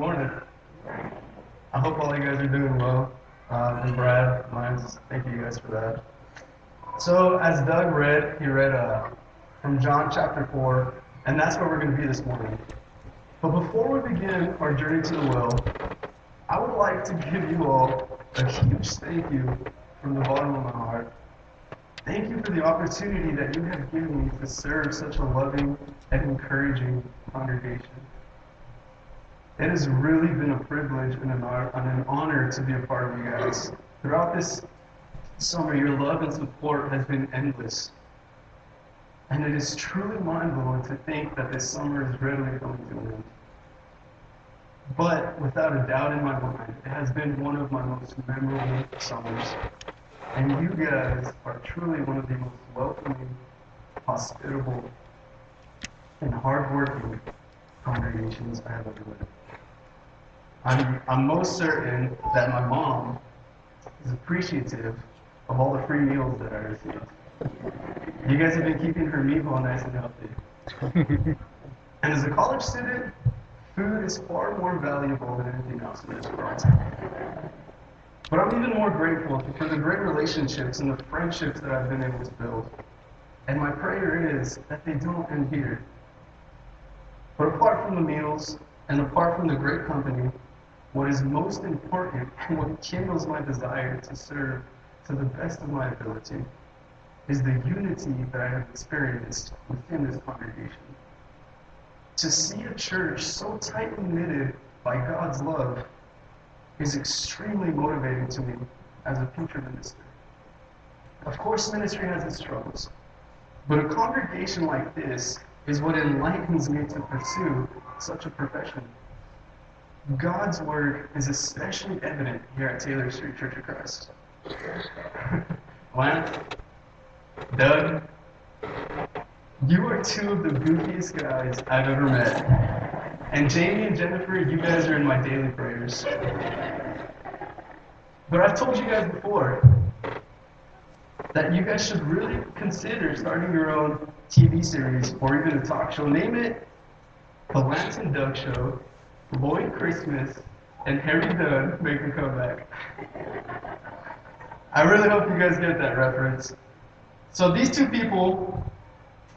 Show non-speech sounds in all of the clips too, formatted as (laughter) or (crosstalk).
morning. I hope all you guys are doing well. Um, and Brad, thank you guys for that. So, as Doug read, he read uh, from John chapter 4, and that's where we're going to be this morning. But before we begin our journey to the well, I would like to give you all a huge thank you from the bottom of my heart. Thank you for the opportunity that you have given me to serve such a loving and encouraging congregation. It has really been a privilege and an, honor to be a part of you guys. Throughout this summer, your love and support has been endless. And it is truly mind blowing to think that this summer is readily coming to an end. But without a doubt in my mind, it has been one of my most memorable summers. And you guys are truly one of the most welcoming, hospitable, and hardworking congregations I have ever lived. I'm, I'm most certain that my mom is appreciative of all the free meals that I receive. You guys have been keeping her meatball nice and healthy. (laughs) and as a college student, food is far more valuable than anything else in this world. But I'm even more grateful for the great relationships and the friendships that I've been able to build. And my prayer is that they don't end here. But apart from the meals and apart from the great company, what is most important and what kindles my desire to serve to the best of my ability is the unity that I have experienced within this congregation. To see a church so tightly knitted by God's love is extremely motivating to me as a future minister. Of course, ministry has its struggles, but a congregation like this is what enlightens me to pursue such a profession. God's word is especially evident here at Taylor Street Church of Christ. (laughs) Lance, Doug, you are two of the goofiest guys I've ever met. And Jamie and Jennifer, you guys are in my daily prayers. But I've told you guys before that you guys should really consider starting your own TV series or even a talk show. Name it The Lance and Doug Show Lloyd Christmas and Harry Dunn make a comeback. I really hope you guys get that reference. So these two people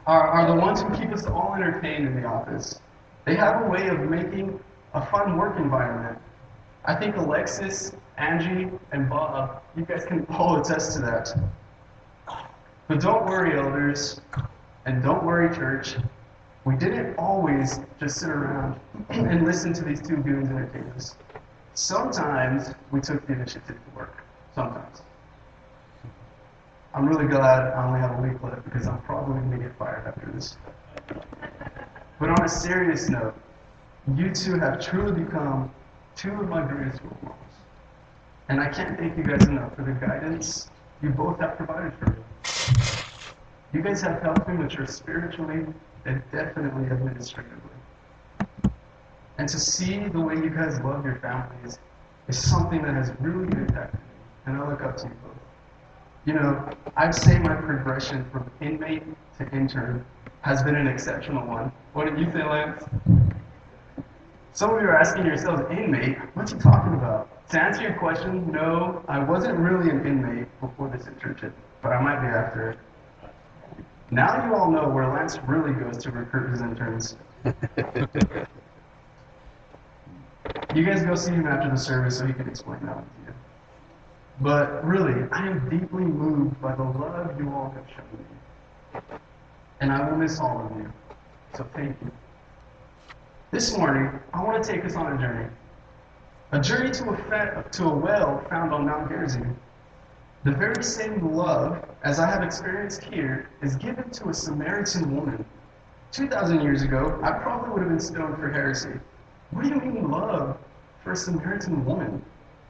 are, are the ones who keep us all entertained in the office. They have a way of making a fun work environment. I think Alexis, Angie, and Bob, you guys can all attest to that. But don't worry, elders, and don't worry, church. We didn't always just sit around and listen to these two goons entertain us. Sometimes we took the initiative to work. Sometimes. I'm really glad I only have a week left because I'm probably going to get fired after this. But on a serious note, you two have truly become two of my greatest role models. And I can't thank you guys enough for the guidance you both have provided for me. You guys have helped me mature spiritually and definitely administratively. And to see the way you guys love your families is something that has really impacted me, and I look up to you both. You know, I'd say my progression from inmate to intern has been an exceptional one. What did you say, Lance? Some of you are asking yourselves, inmate? What are you talking about? To answer your question, no, I wasn't really an inmate before this internship, but I might be after it. Now you all know where Lance really goes to recruit his interns. (laughs) you guys go see him after the service so he can explain that one to you. But really, I am deeply moved by the love you all have shown me. And I will miss all of you. So thank you. This morning, I want to take us on a journey. A journey to a, to a well found on Mount Gerizim. The very same love as I have experienced here is given to a Samaritan woman. 2,000 years ago, I probably would have been stoned for heresy. What do you mean love for a Samaritan woman?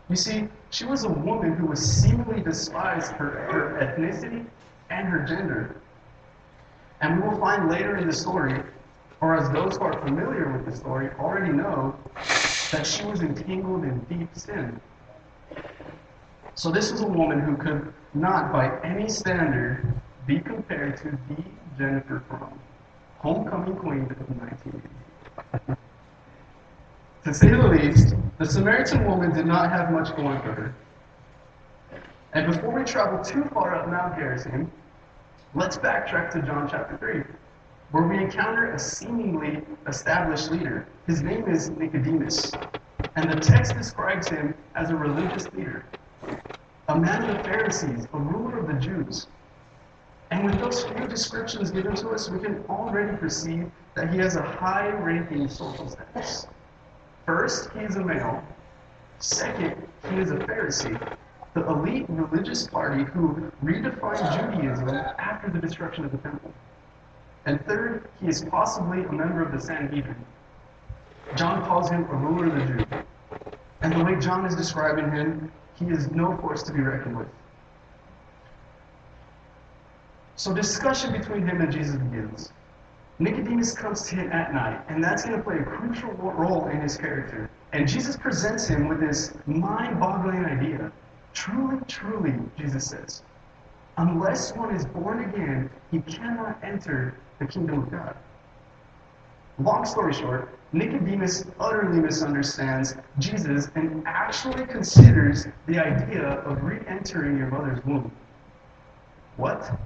You see, she was a woman who was seemingly despised for her ethnicity and her gender. And we will find later in the story, or as those who are familiar with the story already know, that she was entangled in deep sin. So this was a woman who could not, by any standard, be compared to the Jennifer Fromm, homecoming queen of 1980. (laughs) To say the least, the Samaritan woman did not have much going for her. And before we travel too far up Mount Gerizim, let's backtrack to John chapter 3, where we encounter a seemingly established leader. His name is Nicodemus, and the text describes him as a religious leader, a man of the Pharisees, a ruler of the Jews. And with those few descriptions given to us, we can already perceive that he has a high ranking social status. First, he is a male. Second, he is a Pharisee, the elite religious party who redefined Judaism after the destruction of the temple. And third, he is possibly a member of the Sanhedrin. John calls him a ruler of the Jews. And the way John is describing him, he is no force to be reckoned with. So discussion between him and Jesus begins. Nicodemus comes to him at night, and that's going to play a crucial role in his character. And Jesus presents him with this mind boggling idea. Truly, truly, Jesus says, unless one is born again, he cannot enter the kingdom of God. Long story short, Nicodemus utterly misunderstands Jesus and actually considers the idea of re entering your mother's womb. What?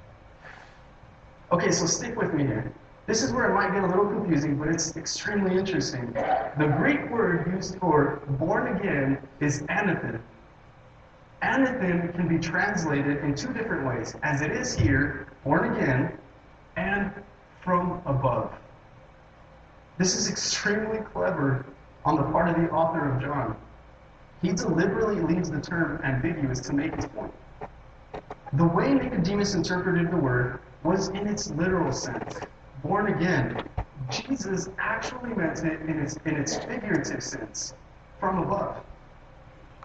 Okay, so stick with me here. This is where it might get a little confusing, but it's extremely interesting. The Greek word used for born again is anothen. Anothen can be translated in two different ways, as it is here, born again, and from above. This is extremely clever on the part of the author of John. He deliberately leaves the term ambiguous to make his point. The way Nicodemus interpreted the word was in its literal sense born again. Jesus actually meant it in its, in its figurative sense, from above.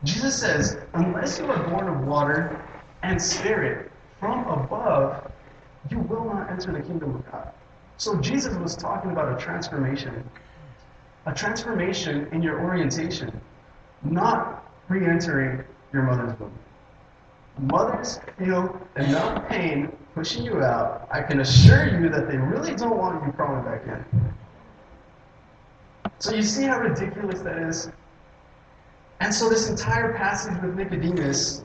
Jesus says, unless you are born of water and spirit from above, you will not enter the kingdom of God. So Jesus was talking about a transformation, a transformation in your orientation, not re entering your mother's womb. Mothers feel enough pain pushing you out. I can assure you that they really don't want you crawling back in. So you see how ridiculous that is? And so this entire passage with Nicodemus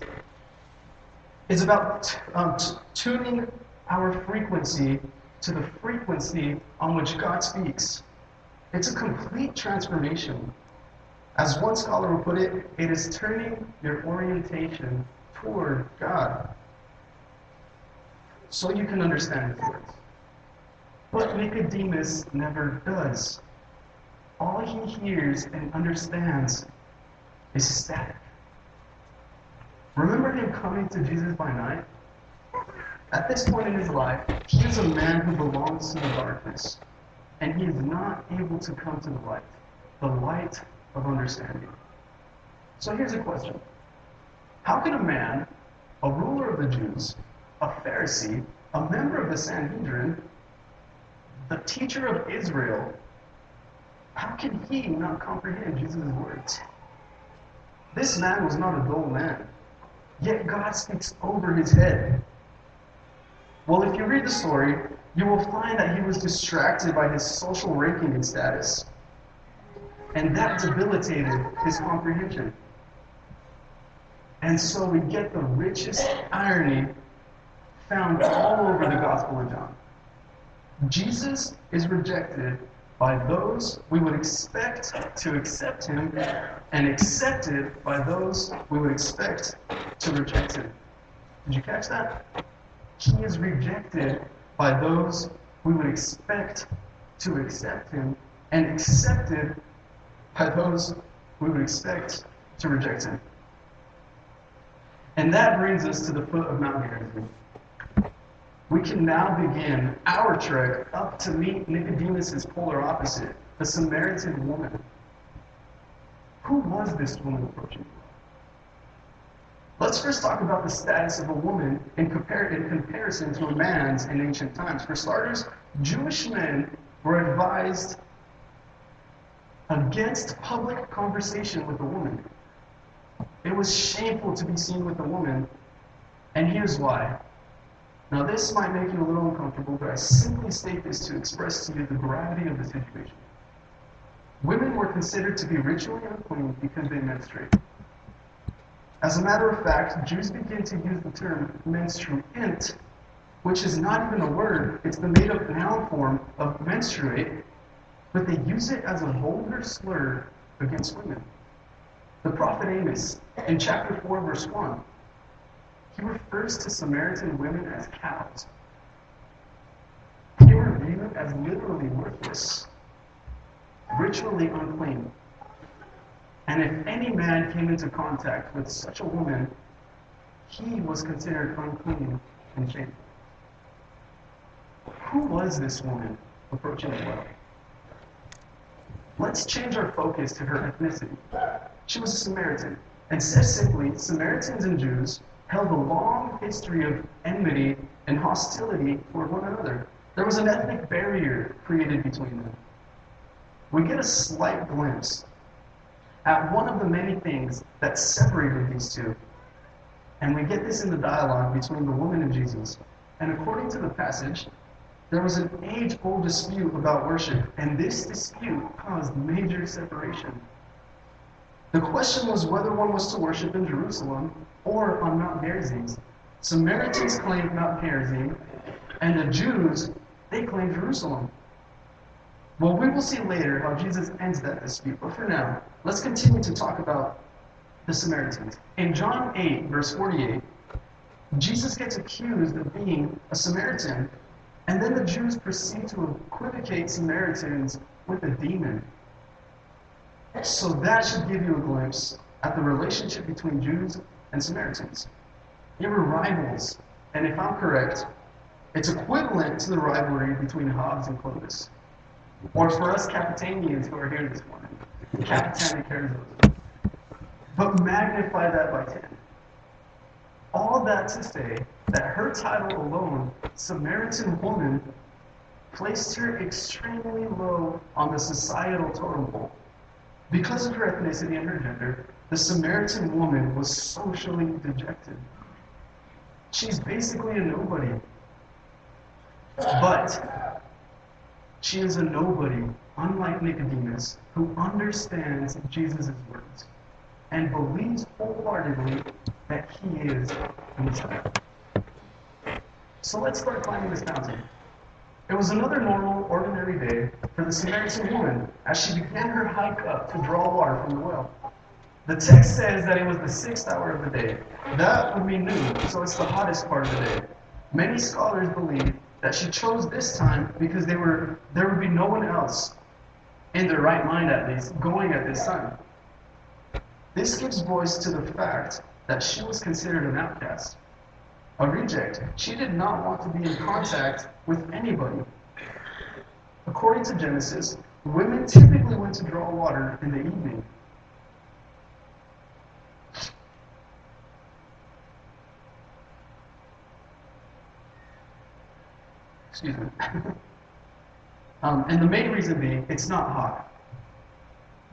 is about um, tuning our frequency to the frequency on which God speaks. It's a complete transformation. As one scholar will put it, it is turning your orientation toward God. So you can understand his words. But Nicodemus never does. All he hears and understands is static. Remember him coming to Jesus by night? At this point in his life, he is a man who belongs to the darkness, and he is not able to come to the light, the light of understanding. So here's a question how can a man, a ruler of the Jews, a Pharisee, a member of the Sanhedrin, the teacher of Israel, how can he not comprehend Jesus' words? This man was not a dull man, yet God speaks over his head. Well, if you read the story, you will find that he was distracted by his social ranking and status. And that debilitated his comprehension. And so we get the richest irony found all over the Gospel of John. Jesus is rejected by those we would expect to accept him and accepted by those we would expect to reject him. Did you catch that? He is rejected by those we would expect to accept him and accepted by those we would expect to reject him. And that brings us to the foot of Mount Gerizim. We can now begin our trek up to meet Nicodemus' polar opposite, the Samaritan woman. Who was this woman approaching? Let's first talk about the status of a woman in, compar- in comparison to a man's in ancient times. For starters, Jewish men were advised against public conversation with a woman. It was shameful to be seen with a woman, and here's why. Now, this might make you a little uncomfortable, but I simply state this to express to you the gravity of the situation. women were considered to be ritually unclean because they menstruate. As a matter of fact, Jews begin to use the term menstruant, which is not even a word, it's the made up noun form of menstruate, but they use it as a vulgar slur against women. The prophet Amos, in chapter 4, verse 1, he refers to Samaritan women as cows. They were viewed as literally worthless, ritually unclean. And if any man came into contact with such a woman, he was considered unclean and shameful. Who was this woman approaching the well? Let's change our focus to her ethnicity. She was a Samaritan. And said simply, Samaritans and Jews held a long history of enmity and hostility toward one another. There was an ethnic barrier created between them. We get a slight glimpse at one of the many things that separated these two. And we get this in the dialogue between the woman and Jesus. And according to the passage, there was an age old dispute about worship, and this dispute caused major separation. The question was whether one was to worship in Jerusalem or on Mount Gerizim. Samaritans claimed Mount Gerizim, and the Jews, they claimed Jerusalem. Well, we will see later how Jesus ends that dispute, but for now, let's continue to talk about the Samaritans. In John 8, verse 48, Jesus gets accused of being a Samaritan, and then the Jews proceed to equivocate Samaritans with a demon. So that should give you a glimpse at the relationship between Jews and Samaritans. They were rivals, and if I'm correct, it's equivalent to the rivalry between Hobbs and Clovis. Or for us Capitanians who are here this morning, Capitan and Carrizozo. But magnify that by 10. All that to say that her title alone, Samaritan woman, placed her extremely low on the societal totem pole. Because of her ethnicity and her gender, the Samaritan woman was socially dejected. She's basically a nobody. But she is a nobody, unlike Nicodemus, who understands Jesus' words and believes wholeheartedly that he is the Messiah. So let's start climbing this mountain. It was another normal, ordinary day for the Samaritan woman as she began her hike up to draw water from the well. The text says that it was the sixth hour of the day. That would be noon, so it's the hottest part of the day. Many scholars believe that she chose this time because they were, there would be no one else, in their right mind at least, going at this time. This gives voice to the fact that she was considered an outcast a reject. She did not want to be in contact with anybody. According to Genesis, women typically went to draw water in the evening. Excuse (laughs) me. um, and the main reason being, it's not hot.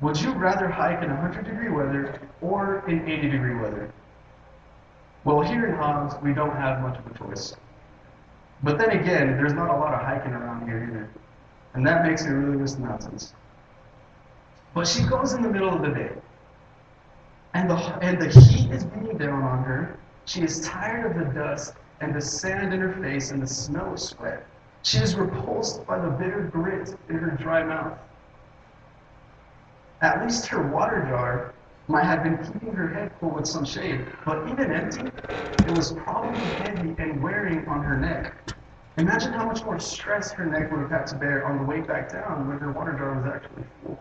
Would you rather hike in 100 degree weather or in 80 degree weather? Well, here in Hobbs, we don't have much of a choice. But then again, there's not a lot of hiking around here either. And that makes it really miss the mountains. But she goes in the middle of the day. And the, and the heat is beating down on her. She is tired of the dust and the sand in her face and the of sweat. She is repulsed by the bitter grit in her dry mouth. At least her water jar might have been keeping her head full with some shade, but even empty, it was probably heavy and wearing on her neck. Imagine how much more stress her neck would have had to bear on the way back down when her water jar was actually full.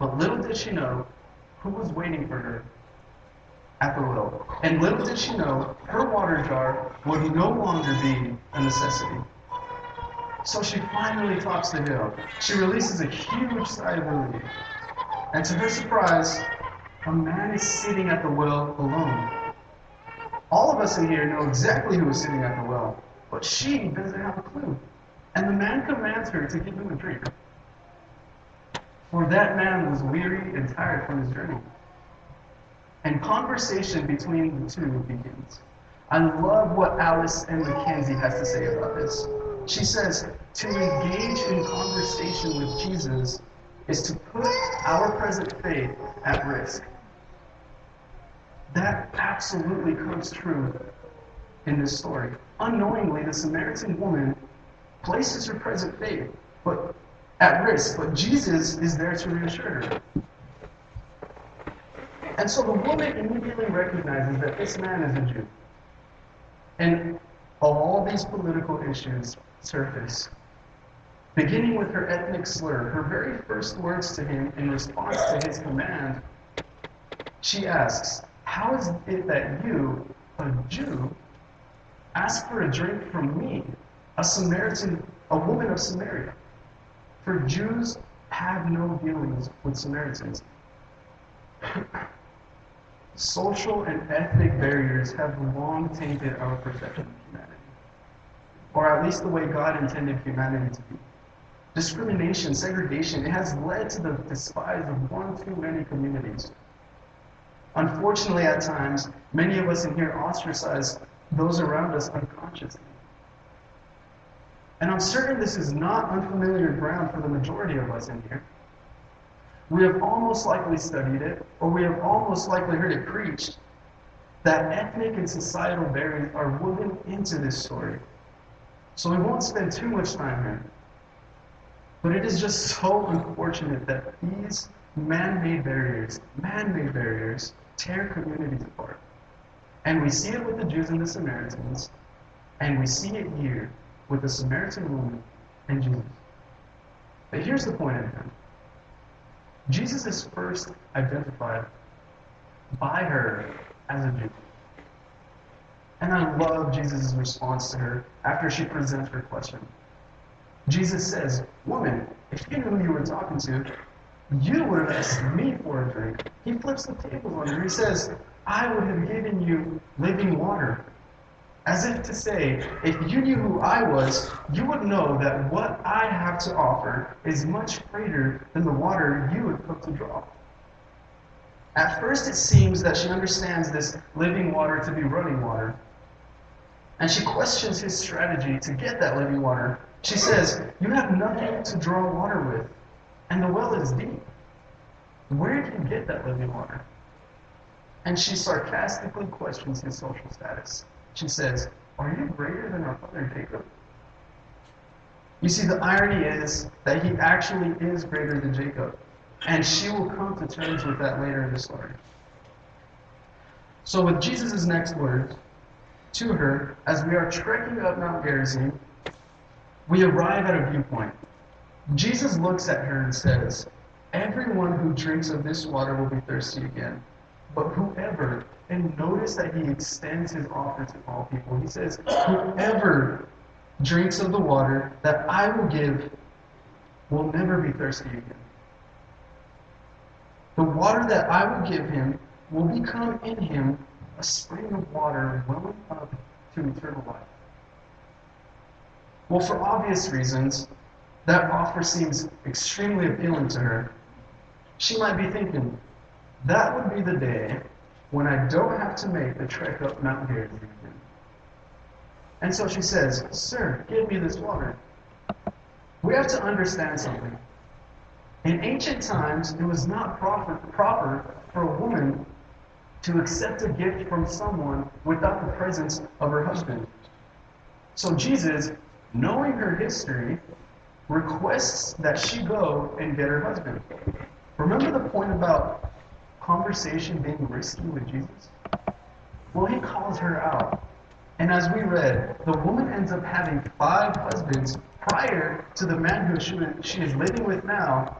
But little did she know who was waiting for her at the well. And little did she know her water jar would no longer be a necessity. So she finally tops the hill. She releases a huge sigh of relief. And to her surprise, a man is sitting at the well alone. All of us in here know exactly who is sitting at the well, but she doesn't have a clue. And the man commands her to give him a drink. For that man was weary and tired from his journey. And conversation between the two begins. I love what Alice and Mackenzie has to say about this. she says, to engage in conversation with Jesus is to put our present faith at risk. That absolutely comes true in this story. Unknowingly, the Samaritan woman places her present faith but at risk, but Jesus is there to reassure her. And so the woman immediately recognizes that this man is a Jew. And all these political issues surface. Beginning with her ethnic slur, her very first words to him in response to his command, she asks, How is it that you, a Jew, ask for a drink from me, a Samaritan, a woman of Samaria? For Jews have no dealings with Samaritans. (laughs) Social and ethnic barriers have long tainted our perception of humanity, or at least the way God intended humanity to be. Discrimination, segregation, it has led to the despise of one too many communities. Unfortunately, at times, many of us in here ostracize those around us unconsciously. And I'm certain this is not unfamiliar ground for the majority of us in here. We have almost likely studied it, or we have almost likely heard it preached, that ethnic and societal barriers are woven into this story. So we won't spend too much time here. But it is just so unfortunate that these man made barriers, man made barriers, tear communities apart. And we see it with the Jews and the Samaritans, and we see it here with the Samaritan woman and Jesus. But here's the point at hand Jesus is first identified by her as a Jew. And I love Jesus' response to her after she presents her question. Jesus says, Woman, if you knew who you were talking to, you would have asked me for a drink. He flips the tables on her. He says, I would have given you living water. As if to say, if you knew who I was, you would know that what I have to offer is much greater than the water you would come to draw. At first, it seems that she understands this living water to be running water. And she questions his strategy to get that living water. She says, You have nothing to draw water with, and the well is deep. Where do you get that living water? And she sarcastically questions his social status. She says, Are you greater than our father Jacob? You see, the irony is that he actually is greater than Jacob. And she will come to terms with that later in the story. So, with Jesus' next words to her, as we are trekking up Mount Gerizim, we arrive at a viewpoint. Jesus looks at her and says, Everyone who drinks of this water will be thirsty again. But whoever, and notice that he extends his offer to all people. He says, Whoever drinks of the water that I will give will never be thirsty again. The water that I will give him will become in him a spring of water welling up to eternal life. Well, for obvious reasons, that offer seems extremely appealing to her. She might be thinking, that would be the day when I don't have to make the trek up Mount Gerizim again. And so she says, Sir, give me this water. We have to understand something. In ancient times, it was not proper, proper for a woman to accept a gift from someone without the presence of her husband. So Jesus, knowing her history, requests that she go and get her husband. Remember the point about conversation being risky with Jesus? Well, he calls her out. And as we read, the woman ends up having five husbands prior to the man who she, she is living with now,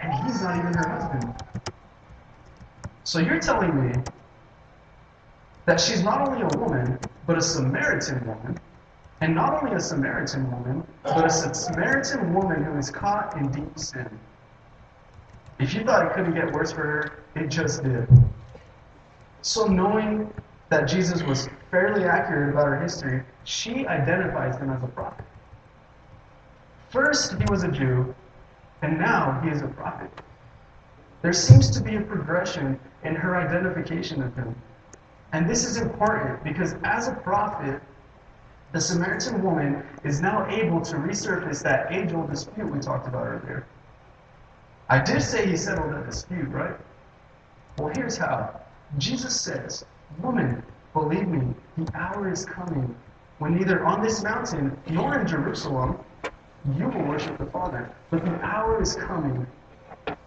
and he's not even her husband. So you're telling me that she's not only a woman, but a Samaritan woman, and not only a Samaritan woman, but a Samaritan woman who is caught in deep sin. If you thought it couldn't get worse for her, it just did. So, knowing that Jesus was fairly accurate about her history, she identifies him as a prophet. First, he was a Jew, and now he is a prophet. There seems to be a progression in her identification of him. And this is important because as a prophet, the Samaritan woman is now able to resurface that age old dispute we talked about earlier. I did say he settled that dispute, right? Well, here's how. Jesus says, Woman, believe me, the hour is coming when neither on this mountain nor in Jerusalem you will worship the Father. But the hour is coming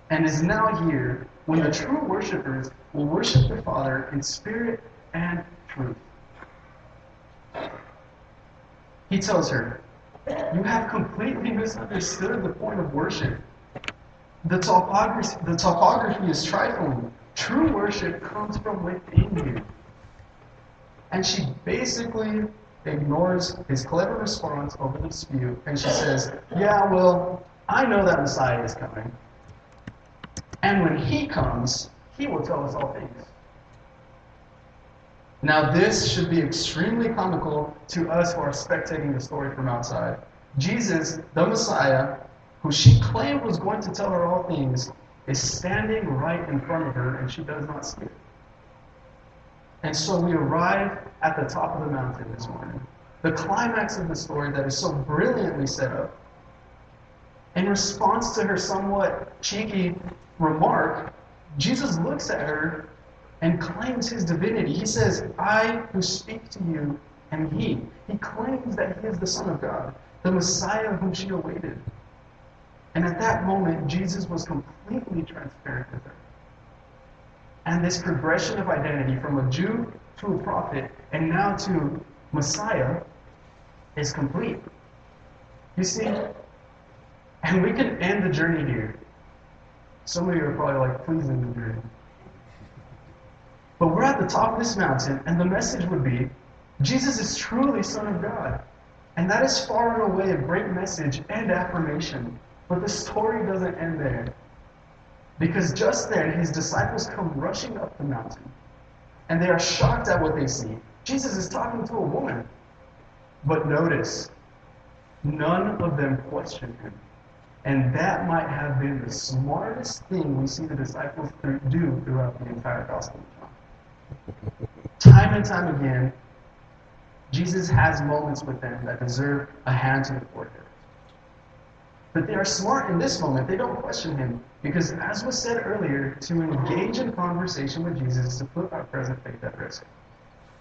and is now here when the true worshippers will worship the Father in spirit and truth. He tells her, You have completely misunderstood the point of worship. The topography, the topography is trifling. True worship comes from within you. And she basically ignores his clever response over the dispute, and she says, Yeah, well, I know that Messiah is coming. And when he comes, he will tell us all things. Now, this should be extremely comical to us who are spectating the story from outside. Jesus, the Messiah, who she (laughs) claimed was going to tell her all things, is standing right in front of her, and she does not see it. And so we arrive at the top of the mountain this morning. The climax of the story that is so brilliantly set up. In response to her somewhat cheeky remark, Jesus looks at her and claims his divinity. He says, I who speak to you am he. He claims that he is the Son of God, the Messiah whom she awaited. And at that moment, Jesus was completely transparent with her. And this progression of identity from a Jew to a prophet and now to Messiah is complete. You see, and we can end the journey here. Some of you are probably like, please end the journey. But we're at the top of this mountain, and the message would be Jesus is truly Son of God. And that is far and away a great message and affirmation. But the story doesn't end there. Because just then, his disciples come rushing up the mountain, and they are shocked at what they see. Jesus is talking to a woman. But notice, none of them question him. And that might have been the smartest thing we see the disciples do throughout the entire Gospel of John. Time and time again, Jesus has moments with them that deserve a hand to the forehead. But they are smart in this moment. They don't question him. Because, as was said earlier, to engage in conversation with Jesus is to put our present faith at risk.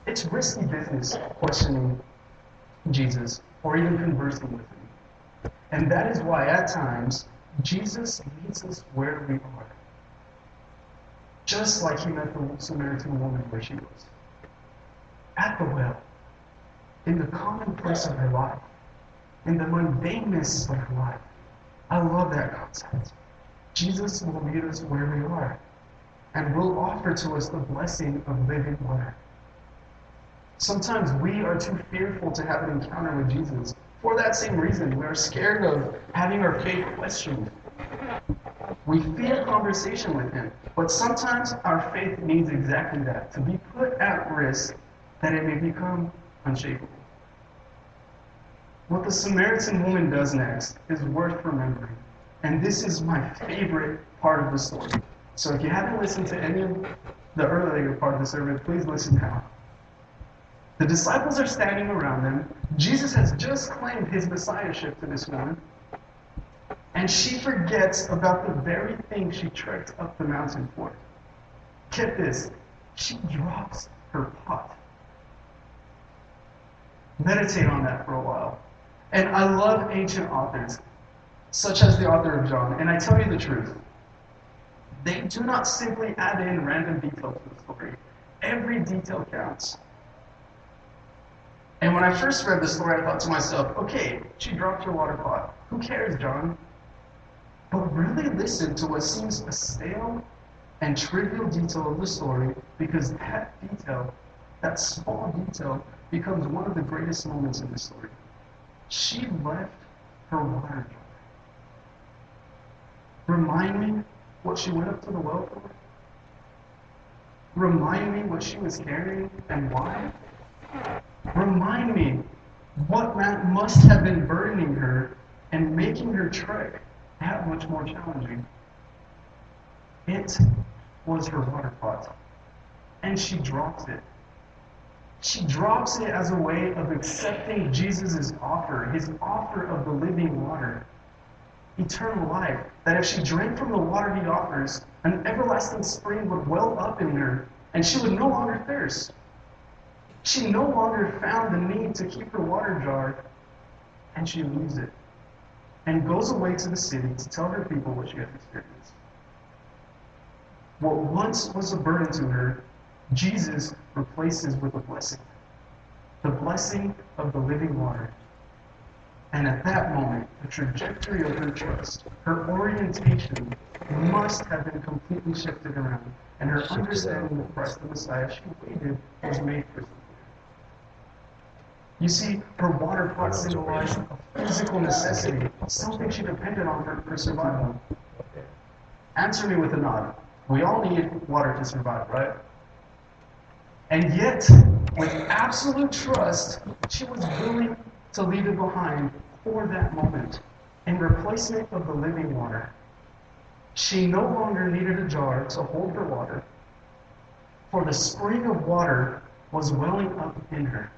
It's risky business questioning Jesus or even conversing with him. And that is why, at times, Jesus meets us where we are. Just like he met the Samaritan woman where she was at the well, in the commonplace of her life, in the mundaneness of her life. I love that concept. Jesus will meet us where we are and will offer to us the blessing of living water. Sometimes we are too fearful to have an encounter with Jesus. For that same reason, we are scared of having our faith questioned. We fear conversation with Him. But sometimes our faith needs exactly that to be put at risk that it may become unshakable. What the Samaritan woman does next is worth remembering. And this is my favorite part of the story. So if you haven't listened to any of the earlier part of the sermon, please listen now. The disciples are standing around them. Jesus has just claimed his messiahship to this woman. And she forgets about the very thing she trekked up the mountain for. Get this. She drops her pot. Meditate on that for a while. And I love ancient authors, such as the author of John, and I tell you the truth. They do not simply add in random details to the story. Every detail counts. And when I first read the story, I thought to myself, okay, she dropped her water pot. Who cares, John? But really listen to what seems a stale and trivial detail of the story because that detail, that small detail, becomes one of the greatest moments in the story. She left her water jar. Remind me what she went up to the well for? Remind me what she was carrying and why? Remind me what that must have been burdening her and making her trek that much more challenging. It was her water pot, and she dropped it. She drops it as a way of accepting Jesus' offer, his offer of the living water, eternal life. That if she drank from the water he offers, an everlasting spring would well up in her, and she would no longer thirst. She no longer found the need to keep her water jar, and she leaves it and goes away to the city to tell her people what she has experienced. What once was a burden to her, Jesus replaces with a blessing the blessing of the living water. And at that moment, the trajectory of her trust, her orientation must have been completely shifted around. And her understanding of Christ the Messiah she waited was made for. You see, her water pot symbolized a physical necessity, something she depended on for, for survival. Answer me with a nod. We all need water to survive, right? And yet, with absolute trust, she was willing to leave it behind for that moment in replacement of the living water. She no longer needed a jar to hold her water, for the spring of water was welling up in her.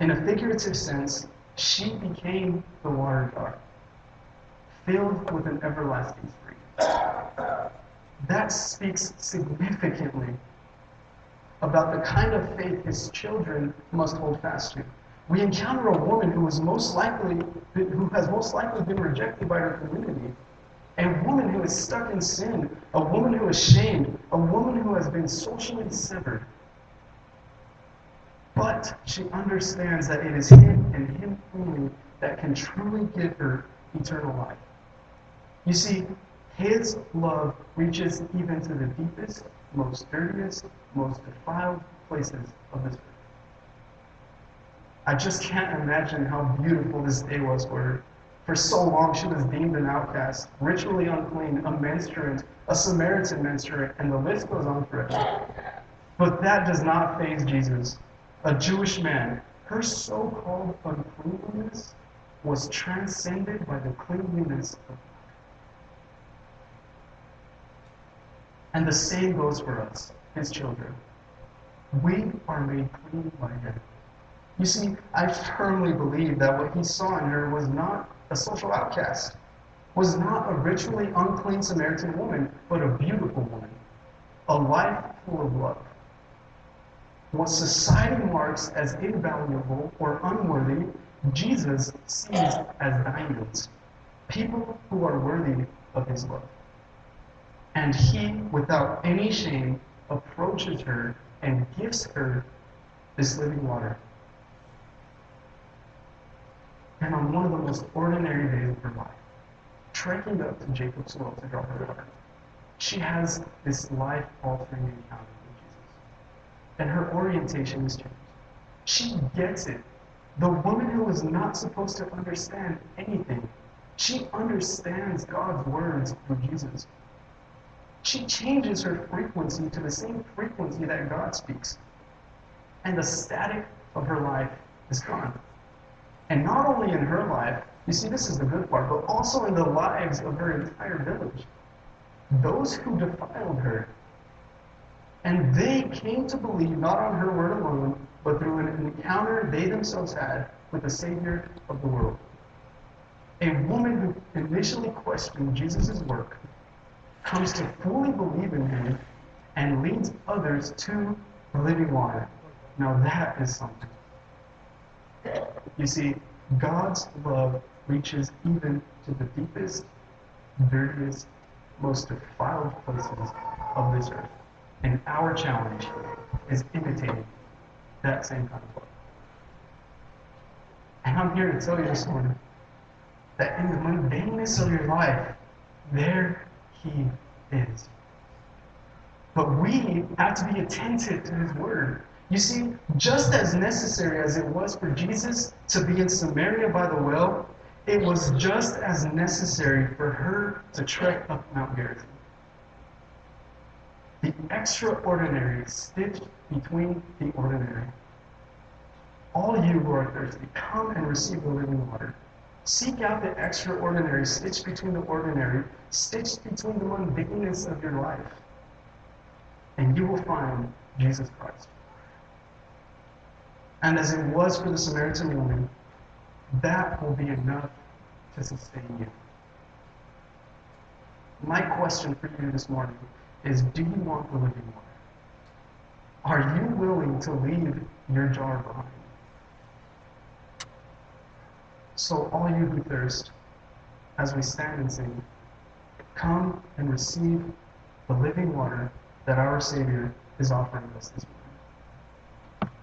In a figurative sense, she became the water jar, filled with an everlasting spring. That speaks significantly about the kind of faith his children must hold fast to. We encounter a woman who is most likely who has most likely been rejected by her community. A woman who is stuck in sin, a woman who is shamed, a woman who has been socially severed. But she understands that it is Him and Him only that can truly give her eternal life. You see, His love reaches even to the deepest most dirtiest, most defiled places of this earth. I just can't imagine how beautiful this day was for her. For so long, she was deemed an outcast, ritually unclean, a menstruant, a Samaritan menstruant, and the list goes on forever. But that does not faze Jesus. A Jewish man, her so called uncleanliness was transcended by the cleanliness of And the same goes for us, his children. We are made clean by him. You see, I firmly believe that what he saw in her was not a social outcast, was not a ritually unclean Samaritan woman, but a beautiful woman, a life full of love. What society marks as invaluable or unworthy, Jesus sees as diamonds, people who are worthy of his love. And he, without any shame, approaches her and gives her this living water. And on one of the most ordinary days of her life, trekking up to Jacob's well to draw her water, she has this life altering encounter with Jesus. And her orientation is changed. She gets it. The woman who is not supposed to understand anything, she understands God's words through Jesus she changes her frequency to the same frequency that God speaks. And the static of her life is gone. And not only in her life, you see, this is the good part, but also in the lives of her entire village. Those who defiled her. And they came to believe not on her word alone, but through an encounter they themselves had with the Savior of the world. A woman who initially questioned Jesus' work comes to fully believe in him and leads others to the living water. Now that is something. You see, God's love reaches even to the deepest, dirtiest, most defiled places of this earth. And our challenge is imitating that same kind of love. And I'm here to tell you this morning that in the mundaneness of your life, there he is. But we have to be attentive to his word. You see, just as necessary as it was for Jesus to be in Samaria by the well, it was just as necessary for her to trek up Mount Gerizim. The extraordinary stitched between the ordinary. All you who are thirsty, come and receive the living water. Seek out the extraordinary, stitched between the ordinary, stitched between the mundaneness of your life, and you will find Jesus Christ. And as it was for the Samaritan woman, that will be enough to sustain you. My question for you this morning is do you want the living water? Are you willing to leave your jar behind? So, all you who thirst, as we stand and sing, come and receive the living water that our Savior is offering us this morning.